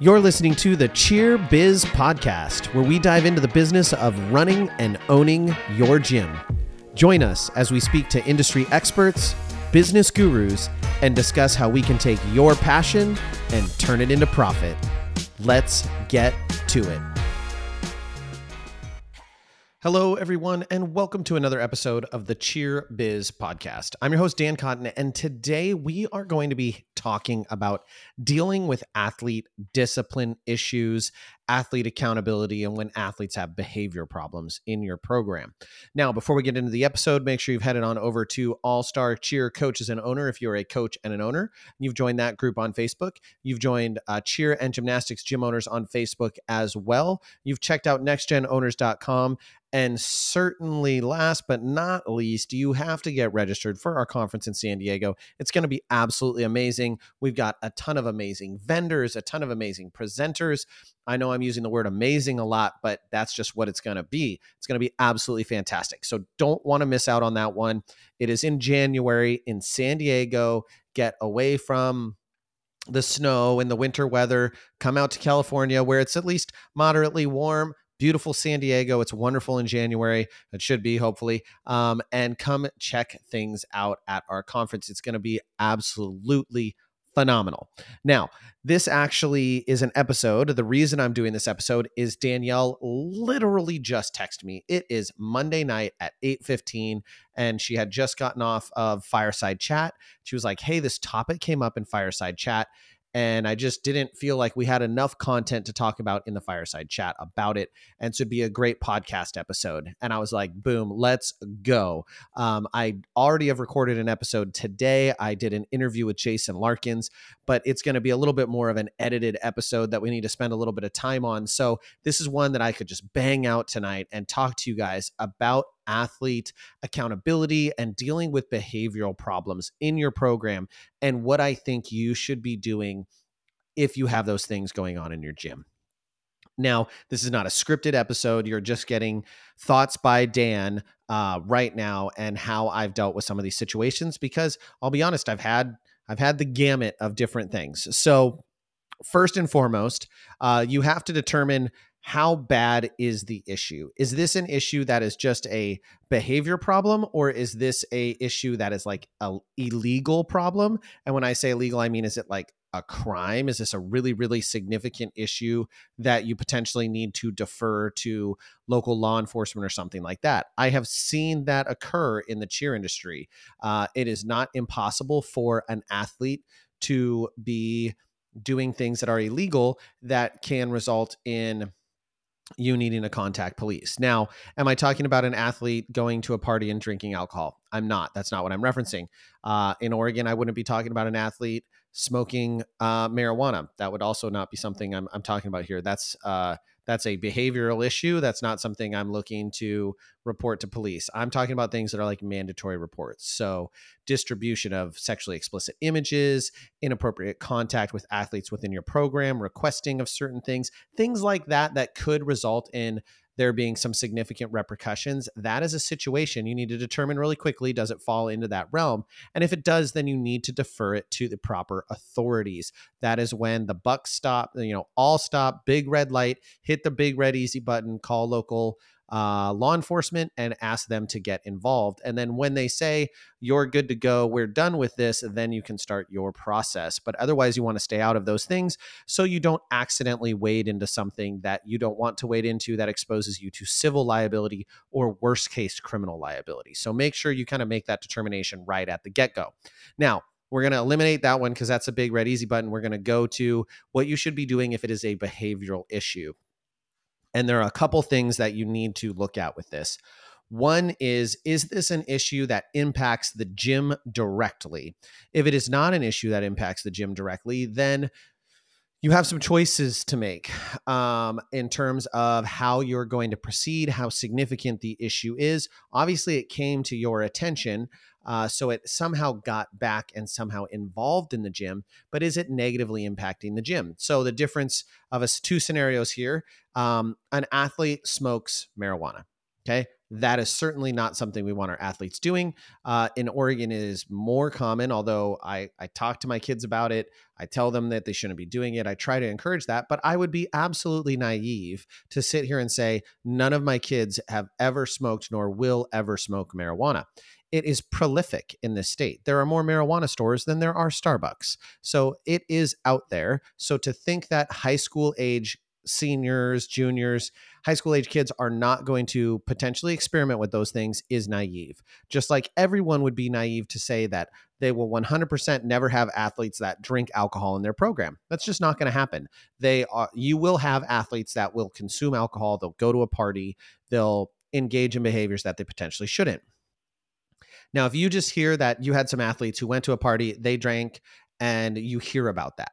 You're listening to the Cheer Biz Podcast, where we dive into the business of running and owning your gym. Join us as we speak to industry experts, business gurus, and discuss how we can take your passion and turn it into profit. Let's get to it. Hello, everyone, and welcome to another episode of the Cheer Biz podcast. I'm your host, Dan Cotton, and today we are going to be talking about dealing with athlete discipline issues, athlete accountability, and when athletes have behavior problems in your program. Now, before we get into the episode, make sure you've headed on over to All Star Cheer Coaches and Owner if you're a coach and an owner. You've joined that group on Facebook. You've joined uh, Cheer and Gymnastics Gym Owners on Facebook as well. You've checked out nextgenowners.com and certainly, last but not least, you have to get registered for our conference in San Diego. It's going to be absolutely amazing. We've got a ton of amazing vendors, a ton of amazing presenters. I know I'm using the word amazing a lot, but that's just what it's going to be. It's going to be absolutely fantastic. So don't want to miss out on that one. It is in January in San Diego. Get away from the snow and the winter weather. Come out to California where it's at least moderately warm beautiful San Diego. It's wonderful in January. It should be, hopefully. Um, and come check things out at our conference. It's going to be absolutely phenomenal. Now, this actually is an episode. The reason I'm doing this episode is Danielle literally just texted me. It is Monday night at 8:15 and she had just gotten off of Fireside Chat. She was like, "Hey, this topic came up in Fireside Chat and I just didn't feel like we had enough content to talk about in the fireside chat about it. And so it'd be a great podcast episode. And I was like, boom, let's go. Um, I already have recorded an episode today. I did an interview with Jason Larkins, but it's going to be a little bit more of an edited episode that we need to spend a little bit of time on. So this is one that I could just bang out tonight and talk to you guys about athlete accountability and dealing with behavioral problems in your program and what I think you should be doing if you have those things going on in your gym. Now, this is not a scripted episode. You're just getting thoughts by Dan uh, right now and how I've dealt with some of these situations because I'll be honest, I've had I've had the gamut of different things. So, first and foremost, uh, you have to determine how bad is the issue? Is this an issue that is just a behavior problem or is this a issue that is like a illegal problem? And when I say illegal, I mean is it like a crime? Is this a really, really significant issue that you potentially need to defer to local law enforcement or something like that? I have seen that occur in the cheer industry. Uh, it is not impossible for an athlete to be doing things that are illegal that can result in you needing to contact police. Now, am I talking about an athlete going to a party and drinking alcohol? I'm not. That's not what I'm referencing. Uh, in Oregon, I wouldn't be talking about an athlete smoking uh, marijuana. That would also not be something I'm, I'm talking about here. That's uh, that's a behavioral issue. That's not something I'm looking to report to police. I'm talking about things that are like mandatory reports. So, distribution of sexually explicit images, inappropriate contact with athletes within your program, requesting of certain things, things like that that could result in there being some significant repercussions, that is a situation you need to determine really quickly does it fall into that realm? And if it does, then you need to defer it to the proper authorities. That is when the buck stop, you know, all stop, big red light, hit the big red easy button, call local uh, law enforcement and ask them to get involved. And then when they say you're good to go, we're done with this, then you can start your process. But otherwise, you want to stay out of those things so you don't accidentally wade into something that you don't want to wade into that exposes you to civil liability or worst case criminal liability. So make sure you kind of make that determination right at the get go. Now, we're going to eliminate that one because that's a big red easy button. We're going to go to what you should be doing if it is a behavioral issue. And there are a couple things that you need to look at with this. One is Is this an issue that impacts the gym directly? If it is not an issue that impacts the gym directly, then you have some choices to make um, in terms of how you're going to proceed, how significant the issue is. Obviously, it came to your attention, uh, so it somehow got back and somehow involved in the gym, but is it negatively impacting the gym? So, the difference of us two scenarios here um, an athlete smokes marijuana. Okay. That is certainly not something we want our athletes doing. Uh, in Oregon, is more common, although I, I talk to my kids about it. I tell them that they shouldn't be doing it. I try to encourage that, but I would be absolutely naive to sit here and say none of my kids have ever smoked nor will ever smoke marijuana it is prolific in this state. There are more marijuana stores than there are Starbucks. So it is out there. So to think that high school age seniors, juniors, high school age kids are not going to potentially experiment with those things is naive. Just like everyone would be naive to say that they will 100% never have athletes that drink alcohol in their program. That's just not going to happen. They are you will have athletes that will consume alcohol, they'll go to a party, they'll engage in behaviors that they potentially shouldn't. Now, if you just hear that you had some athletes who went to a party, they drank, and you hear about that,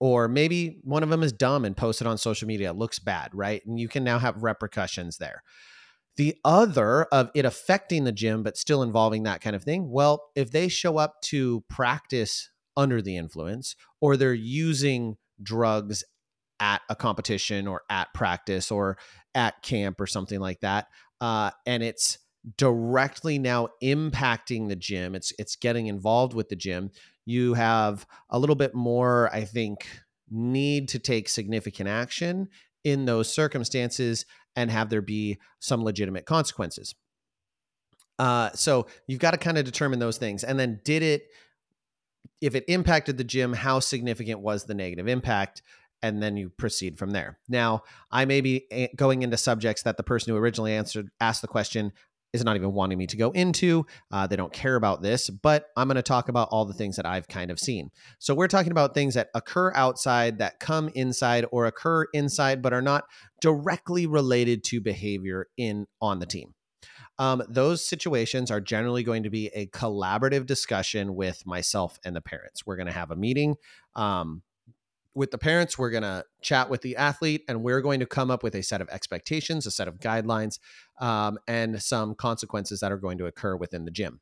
or maybe one of them is dumb and posted on social media, it looks bad, right? And you can now have repercussions there. The other of it affecting the gym, but still involving that kind of thing, well, if they show up to practice under the influence or they're using drugs at a competition or at practice or at camp or something like that, uh, and it's directly now impacting the gym it's it's getting involved with the gym you have a little bit more i think need to take significant action in those circumstances and have there be some legitimate consequences. Uh, so you've got to kind of determine those things. And then did it if it impacted the gym how significant was the negative impact? And then you proceed from there. Now, I may be going into subjects that the person who originally answered asked the question is not even wanting me to go into. Uh, they don't care about this, but I'm going to talk about all the things that I've kind of seen. So we're talking about things that occur outside, that come inside, or occur inside, but are not directly related to behavior in on the team. Um, those situations are generally going to be a collaborative discussion with myself and the parents. We're going to have a meeting. Um, with the parents, we're going to chat with the athlete and we're going to come up with a set of expectations, a set of guidelines, um, and some consequences that are going to occur within the gym.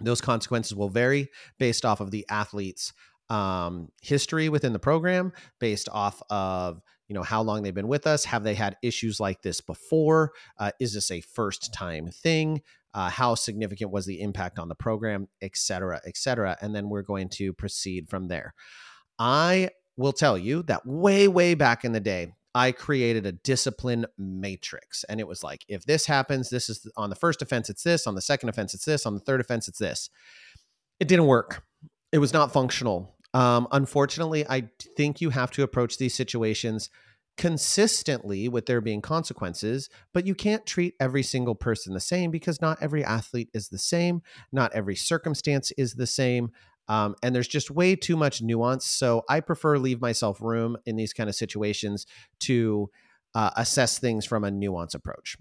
Those consequences will vary based off of the athlete's um, history within the program, based off of you know how long they've been with us. Have they had issues like this before? Uh, is this a first time thing? Uh, how significant was the impact on the program, et cetera, et cetera. And then we're going to proceed from there. I will tell you that way, way back in the day, I created a discipline matrix. And it was like, if this happens, this is on the first offense, it's this. On the second offense, it's this. On the third offense, it's this. It didn't work. It was not functional. Um, unfortunately, I think you have to approach these situations consistently with there being consequences, but you can't treat every single person the same because not every athlete is the same. Not every circumstance is the same. Um, and there's just way too much nuance. So I prefer leave myself room in these kind of situations to uh, assess things from a nuance approach.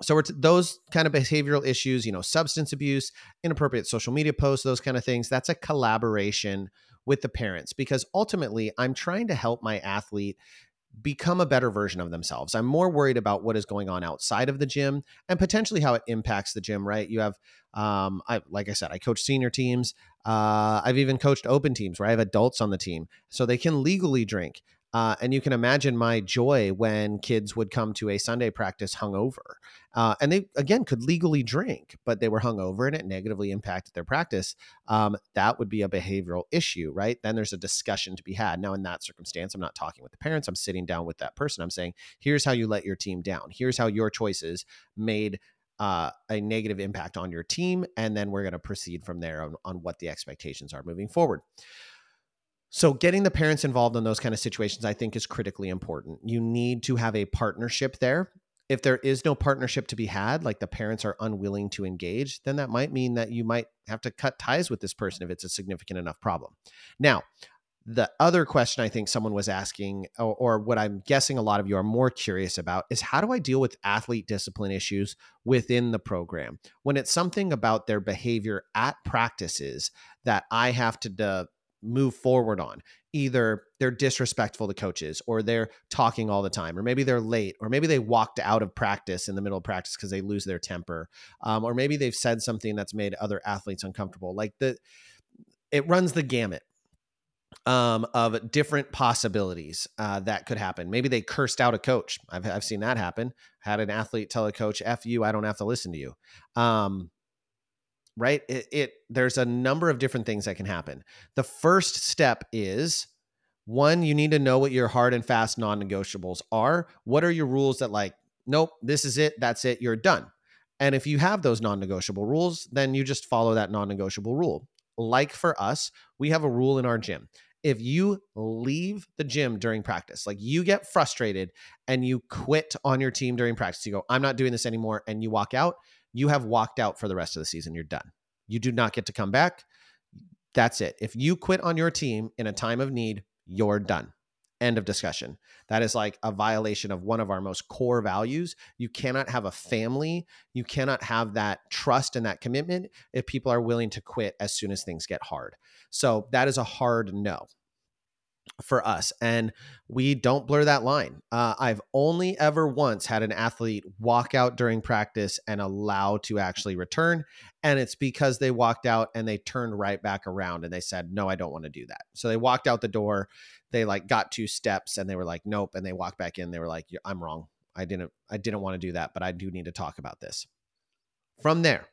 So t- those kind of behavioral issues, you know, substance abuse, inappropriate social media posts, those kind of things. That's a collaboration with the parents because ultimately I'm trying to help my athlete become a better version of themselves. I'm more worried about what is going on outside of the gym and potentially how it impacts the gym, right? You have um I like I said, I coach senior teams. Uh I've even coached open teams where I have adults on the team so they can legally drink. Uh, and you can imagine my joy when kids would come to a Sunday practice hungover. Uh, and they, again, could legally drink, but they were hungover and it negatively impacted their practice. Um, that would be a behavioral issue, right? Then there's a discussion to be had. Now, in that circumstance, I'm not talking with the parents, I'm sitting down with that person. I'm saying, here's how you let your team down. Here's how your choices made uh, a negative impact on your team. And then we're going to proceed from there on, on what the expectations are moving forward. So, getting the parents involved in those kind of situations, I think, is critically important. You need to have a partnership there. If there is no partnership to be had, like the parents are unwilling to engage, then that might mean that you might have to cut ties with this person if it's a significant enough problem. Now, the other question I think someone was asking, or, or, what I'm guessing a lot of you are more curious about, is how do I deal with athlete discipline issues within the program when it's something about their behavior at practices that I have to move forward on. Either they're disrespectful to coaches or they're talking all the time, or maybe they're late, or maybe they walked out of practice in the middle of practice because they lose their temper, um, or maybe they've said something that's made other athletes uncomfortable. Like the, it runs the gamut. um, of different possibilities uh, that could happen. Maybe they cursed out a coach. I've, I've seen that happen. Had an athlete tell a coach, "F you, I don't have to listen to you." Um, right? It, it there's a number of different things that can happen. The first step is one, you need to know what your hard and fast non-negotiables are. What are your rules that like, nope, this is it, that's it, you're done. And if you have those non-negotiable rules, then you just follow that non-negotiable rule. Like for us, we have a rule in our gym if you leave the gym during practice, like you get frustrated and you quit on your team during practice, you go, I'm not doing this anymore, and you walk out, you have walked out for the rest of the season. You're done. You do not get to come back. That's it. If you quit on your team in a time of need, you're done. End of discussion. That is like a violation of one of our most core values. You cannot have a family. You cannot have that trust and that commitment if people are willing to quit as soon as things get hard. So that is a hard no for us. And we don't blur that line. Uh, I've only ever once had an athlete walk out during practice and allow to actually return. And it's because they walked out and they turned right back around and they said, No, I don't want to do that. So they walked out the door. They like got two steps and they were like, Nope. And they walked back in. They were like, I'm wrong. I didn't, I didn't want to do that, but I do need to talk about this. From there,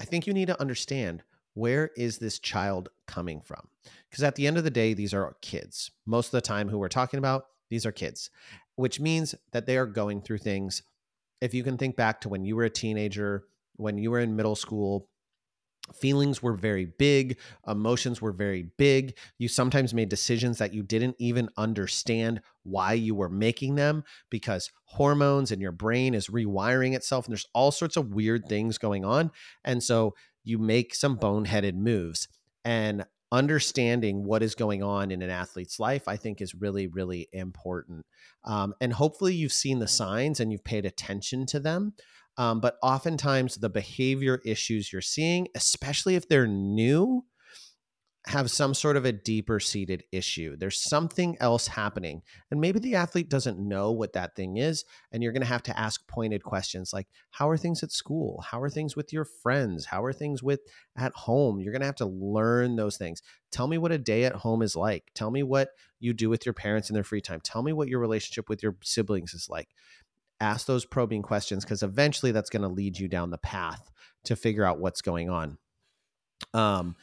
I think you need to understand where is this child coming from? Because at the end of the day, these are kids. Most of the time, who we're talking about, these are kids, which means that they are going through things. If you can think back to when you were a teenager, when you were in middle school, feelings were very big, emotions were very big. You sometimes made decisions that you didn't even understand why you were making them because hormones and your brain is rewiring itself and there's all sorts of weird things going on. And so you make some boneheaded moves. And understanding what is going on in an athlete's life, I think, is really, really important. Um, and hopefully, you've seen the signs and you've paid attention to them. Um, but oftentimes, the behavior issues you're seeing, especially if they're new, have some sort of a deeper seated issue. There's something else happening. And maybe the athlete doesn't know what that thing is. And you're going to have to ask pointed questions like, How are things at school? How are things with your friends? How are things with at home? You're going to have to learn those things. Tell me what a day at home is like. Tell me what you do with your parents in their free time. Tell me what your relationship with your siblings is like. Ask those probing questions because eventually that's going to lead you down the path to figure out what's going on. Um,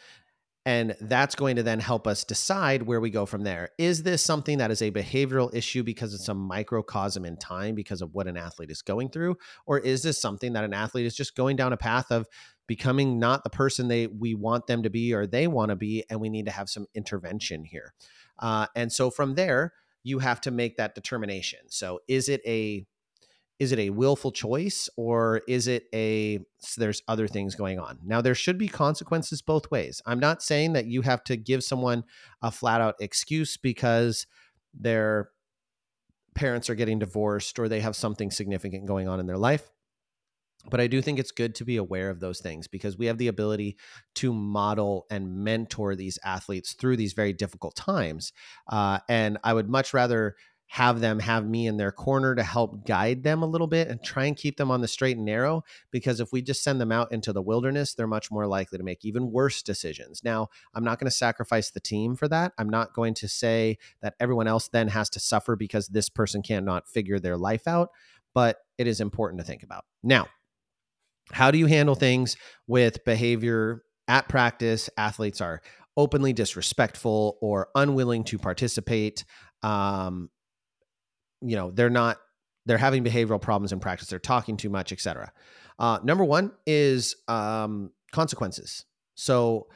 and that's going to then help us decide where we go from there. Is this something that is a behavioral issue because it's a microcosm in time because of what an athlete is going through? Or is this something that an athlete is just going down a path of becoming not the person they we want them to be or they want to be, and we need to have some intervention here? Uh, and so from there, you have to make that determination. So is it a is it a willful choice or is it a so there's other things going on now there should be consequences both ways i'm not saying that you have to give someone a flat out excuse because their parents are getting divorced or they have something significant going on in their life but I do think it's good to be aware of those things because we have the ability to model and mentor these athletes through these very difficult times. Uh, and I would much rather have them have me in their corner to help guide them a little bit and try and keep them on the straight and narrow because if we just send them out into the wilderness they're much more likely to make even worse decisions. Now i'm not going to sacrifice the team for that. I'm not going to say that everyone else then has to suffer because this person cannot figure their life out but it is important to think about. Now how do you handle things with behavior at practice? Athletes are openly disrespectful or unwilling to participate um, you know they're not they're having behavioral problems in practice they're talking too much etc uh, number one is um, consequences. So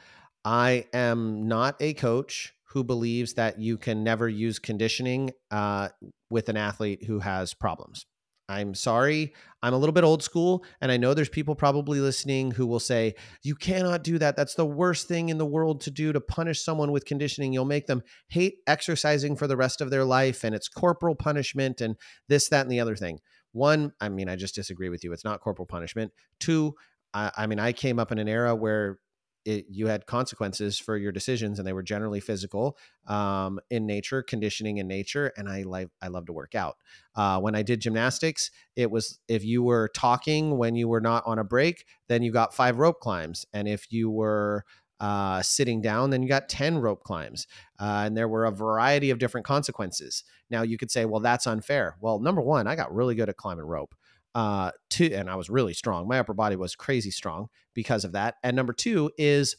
i am not a coach who believes that you can never use conditioning uh, with an athlete who has problems I'm sorry. I'm a little bit old school. And I know there's people probably listening who will say, you cannot do that. That's the worst thing in the world to do to punish someone with conditioning. You'll make them hate exercising for the rest of their life. And it's corporal punishment and this, that, and the other thing. One, I mean, I just disagree with you. It's not corporal punishment. Two, I, I mean, I came up in an era where it, you had consequences for your decisions and they were generally physical um, in nature conditioning in nature and i like i love to work out uh, when i did gymnastics it was if you were talking when you were not on a break then you got five rope climbs and if you were uh, sitting down, then you got 10 rope climbs. Uh, and there were a variety of different consequences. Now you could say, well, that's unfair. Well, number one, I got really good at climbing rope. Uh, two, and I was really strong. My upper body was crazy strong because of that. And number two is,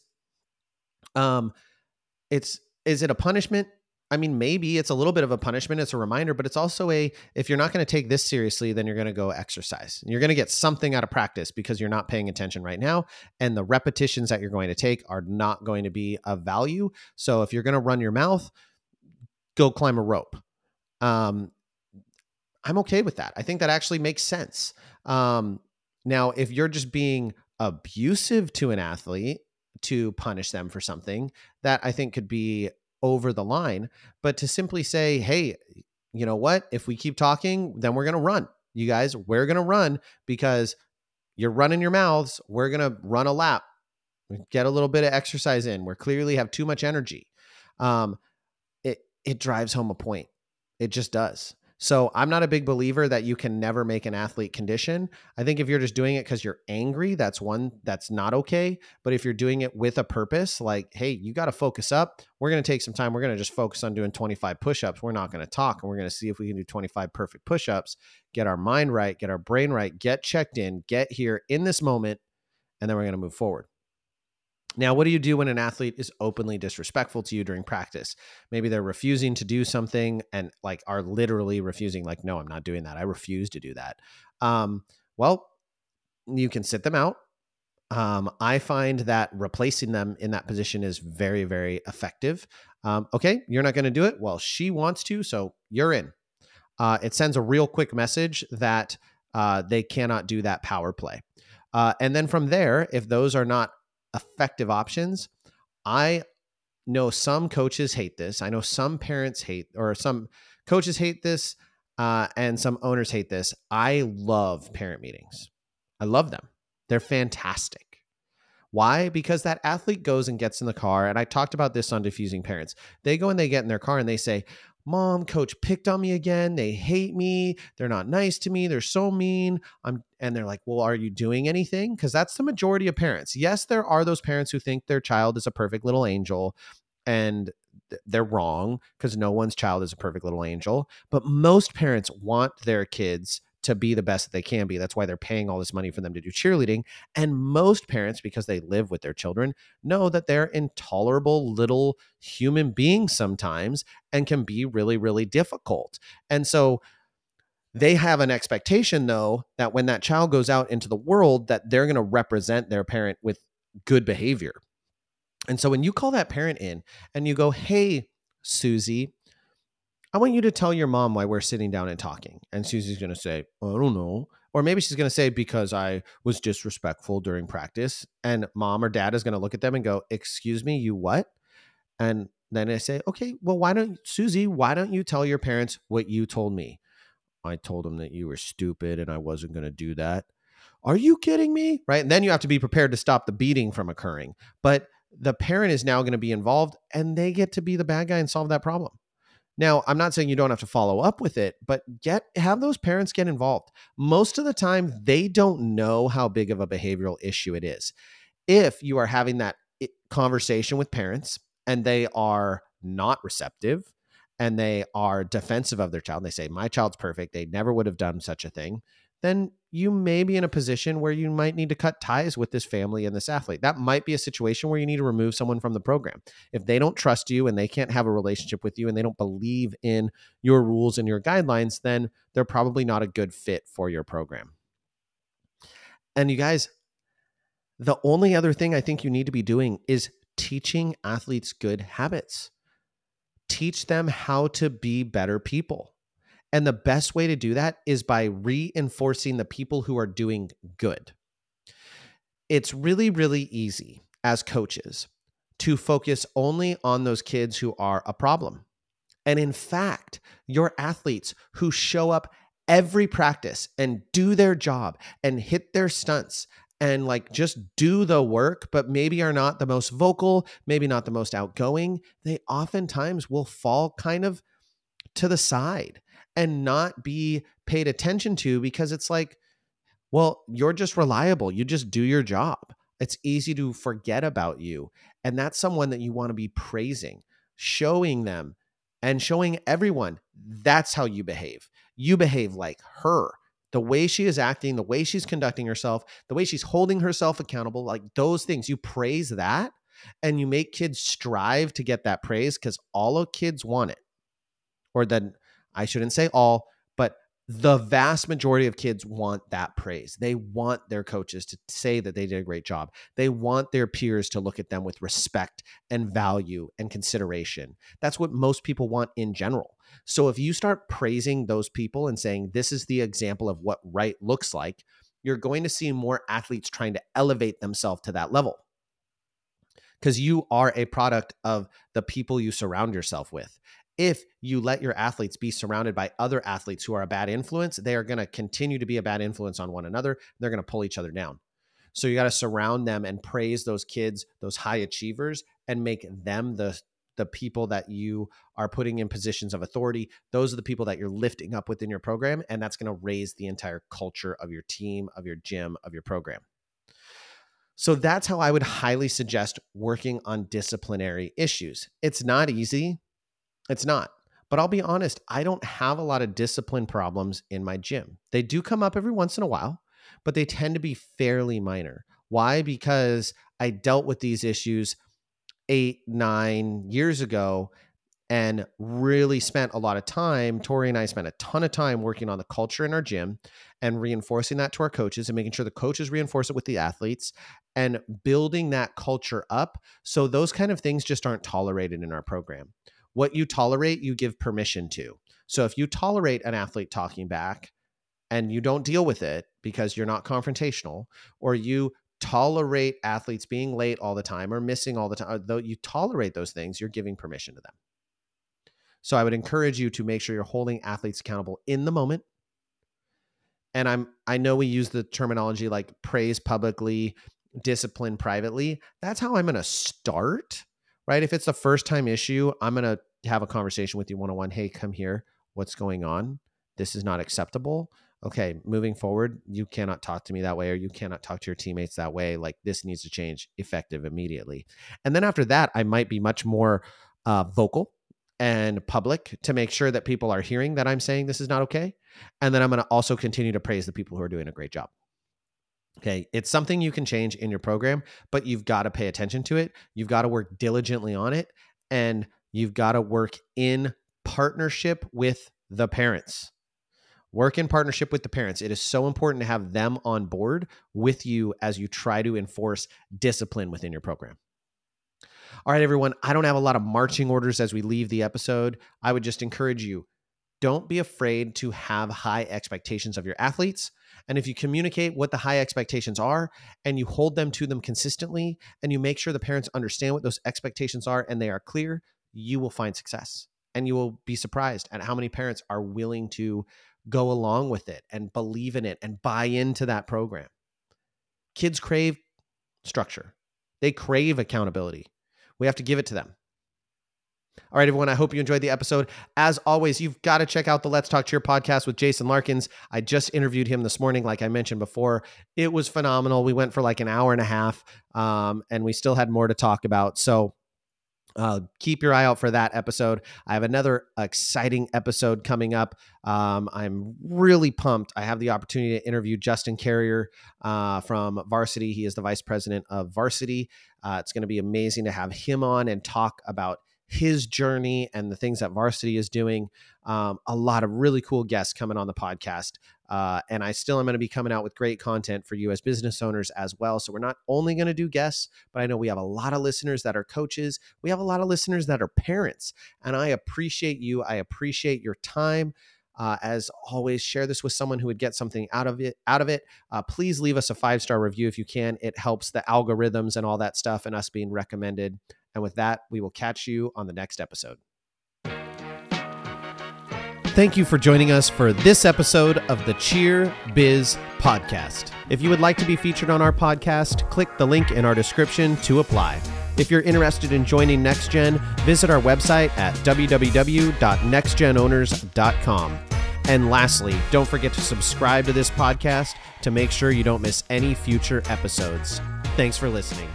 um, it's is it a punishment? I mean, maybe it's a little bit of a punishment. It's a reminder, but it's also a if you're not going to take this seriously, then you're going to go exercise. You're going to get something out of practice because you're not paying attention right now. And the repetitions that you're going to take are not going to be of value. So if you're going to run your mouth, go climb a rope. Um, I'm okay with that. I think that actually makes sense. Um, now, if you're just being abusive to an athlete to punish them for something, that I think could be over the line, but to simply say, hey, you know what? If we keep talking, then we're going to run. You guys, we're going to run because you're running your mouths. We're going to run a lap, get a little bit of exercise in. We clearly have too much energy. Um, it it drives home a point. It just does. So I'm not a big believer that you can never make an athlete condition. I think if you're just doing it because you're angry, that's one that's not okay. But if you're doing it with a purpose, like, hey, you got to focus up. We're going to take some time. We're going to just focus on doing 25 push-ups. We're not going to talk, and we're going to see if we can do 25 perfect push-ups. Get our mind right, get our brain right, get checked in, get here in this moment, and then we're going to move forward. Now, what do you do when an athlete is openly disrespectful to you during practice? Maybe they're refusing to do something and like are literally refusing, like, no, I'm not doing that. I refuse to do that. Um, well, you can sit them out. Um, I find that replacing them in that position is very, very effective. Um, okay, you're not going to do it. Well, she wants to, so you're in. Uh, it sends a real quick message that uh, they cannot do that power play. Uh, and then from there, if those are not effective options. I know some coaches hate this. I know some parents hate, or some coaches hate this, uh, and some owners hate this. I love parent meetings. I love them. They're fantastic. Why? Because that athlete goes and gets in the car, and I talked about this on diffusing parents. They go and they get in their car and they say, mom coach picked on me again. They hate me. They're not nice to me. They're so mean. I'm and they're like well are you doing anything? Because that's the majority of parents. Yes there are those parents who think their child is a perfect little angel and they're wrong because no one's child is a perfect little angel but most parents want their kids to be the best that they can be. That's why they're paying all this money for them to do cheerleading. And most parents, because they live with their children, know that they're intolerable little human beings sometimes and can be really, really difficult. And so they have an expectation though that when that child goes out into the world that they're going to represent their parent with good behavior. And so when you call that parent in and you go, "Hey, Susie, I want you to tell your mom why we're sitting down and talking. And Susie's going to say, I don't know. Or maybe she's going to say, because I was disrespectful during practice. And mom or dad is going to look at them and go, Excuse me, you what? And then I say, Okay, well, why don't, Susie, why don't you tell your parents what you told me? I told them that you were stupid and I wasn't going to do that. Are you kidding me? Right. And then you have to be prepared to stop the beating from occurring. But the parent is now going to be involved and they get to be the bad guy and solve that problem. Now, I'm not saying you don't have to follow up with it, but get have those parents get involved. Most of the time they don't know how big of a behavioral issue it is. If you are having that conversation with parents and they are not receptive and they are defensive of their child, they say my child's perfect, they never would have done such a thing, then you may be in a position where you might need to cut ties with this family and this athlete. That might be a situation where you need to remove someone from the program. If they don't trust you and they can't have a relationship with you and they don't believe in your rules and your guidelines, then they're probably not a good fit for your program. And you guys, the only other thing I think you need to be doing is teaching athletes good habits. Teach them how to be better people and the best way to do that is by reinforcing the people who are doing good. It's really, really easy as coaches to focus only on those kids who are a problem. And in fact, your athletes who show up every practice and do their job and hit their stunts and like just do the work, but maybe are not the most vocal, maybe not the most outgoing, they oftentimes will fall kind of to the side and not be paid attention to because it's like, well, you're just reliable. You just do your job. It's easy to forget about you. And that's someone that you want to be praising, showing them and showing everyone that's how you behave. You behave like her. The way she is acting, the way she's conducting herself, the way she's holding herself accountable, like those things, you praise that and you make kids strive to get that praise because all of kids want it. Or then I shouldn't say all, but the vast majority of kids want that praise. They want their coaches to say that they did a great job. They want their peers to look at them with respect and value and consideration. That's what most people want in general. So if you start praising those people and saying, this is the example of what right looks like, you're going to see more athletes trying to elevate themselves to that level because you are a product of the people you surround yourself with if you let your athletes be surrounded by other athletes who are a bad influence, they are going to continue to be a bad influence on one another. They're going to pull each other down. So you got to surround them and praise those kids, those high achievers, and make them the the people that you are putting in positions of authority. Those are the people that you're lifting up within your program, and that's going to raise the entire culture of your team, of your gym, of your program. So that's how I would highly suggest working on disciplinary issues. It's not easy. It's not. But I'll be honest, I don't have a lot of discipline problems in my gym. They do come up every once in a while, but they tend to be fairly minor. Why? Because I dealt with these issues eight, nine years ago and really spent a lot of time. Tori and I spent a ton of time working on the culture in our gym and reinforcing that to our coaches and making sure the coaches reinforce it with the athletes and building that culture up. So those kind of things just aren't tolerated in our program what you tolerate, you give permission to. So if you tolerate an athlete talking back and you don't deal with it because you're not confrontational, or you tolerate athletes being late all the time or missing all the time, uh, though you tolerate those things, you're giving permission to them. So I would encourage you to make sure you're holding athletes accountable in the moment. And I'm I know we use the terminology like praise publicly, discipline privately. That's how I'm going to start right? If it's the first time issue, I'm going to have a conversation with you one on one. Hey, come here. What's going on? This is not acceptable. Okay, moving forward, you cannot talk to me that way, or you cannot talk to your teammates that way. Like this needs to change effective immediately. And then after that, I might be much more uh, vocal and public to make sure that people are hearing that I'm saying this is not okay. And then I'm going to also continue to praise the people who are doing a great job. Okay. It's something you can change in your program, but you've got to pay attention to it. You've got to work diligently on it. And you've got to work in partnership with the parents. Work in partnership with the parents. It is so important to have them on board with you as you try to enforce discipline within your program. All right, everyone. I don't have a lot of marching orders as we leave the episode. I would just encourage you don't be afraid to have high expectations of your athletes. And if you communicate what the high expectations are and you hold them to them consistently and you make sure the parents understand what those expectations are and they are clear, you will find success. And you will be surprised at how many parents are willing to go along with it and believe in it and buy into that program. Kids crave structure, they crave accountability. We have to give it to them. All right, everyone. I hope you enjoyed the episode. As always, you've got to check out the Let's Talk Cheer podcast with Jason Larkins. I just interviewed him this morning, like I mentioned before. It was phenomenal. We went for like an hour and a half, um, and we still had more to talk about. So uh, keep your eye out for that episode. I have another exciting episode coming up. Um, I'm really pumped. I have the opportunity to interview Justin Carrier uh, from Varsity. He is the vice president of Varsity. Uh, it's going to be amazing to have him on and talk about his journey and the things that Varsity is doing. Um, a lot of really cool guests coming on the podcast. Uh, and I still am going to be coming out with great content for you as business owners as well. So we're not only going to do guests, but I know we have a lot of listeners that are coaches. We have a lot of listeners that are parents. And I appreciate you. I appreciate your time. Uh, as always, share this with someone who would get something out of it. Out of it, uh, please leave us a five star review if you can. It helps the algorithms and all that stuff, and us being recommended. And with that, we will catch you on the next episode. Thank you for joining us for this episode of the Cheer Biz Podcast. If you would like to be featured on our podcast, click the link in our description to apply. If you're interested in joining NextGen, visit our website at www.nextgenowners.com. And lastly, don't forget to subscribe to this podcast to make sure you don't miss any future episodes. Thanks for listening.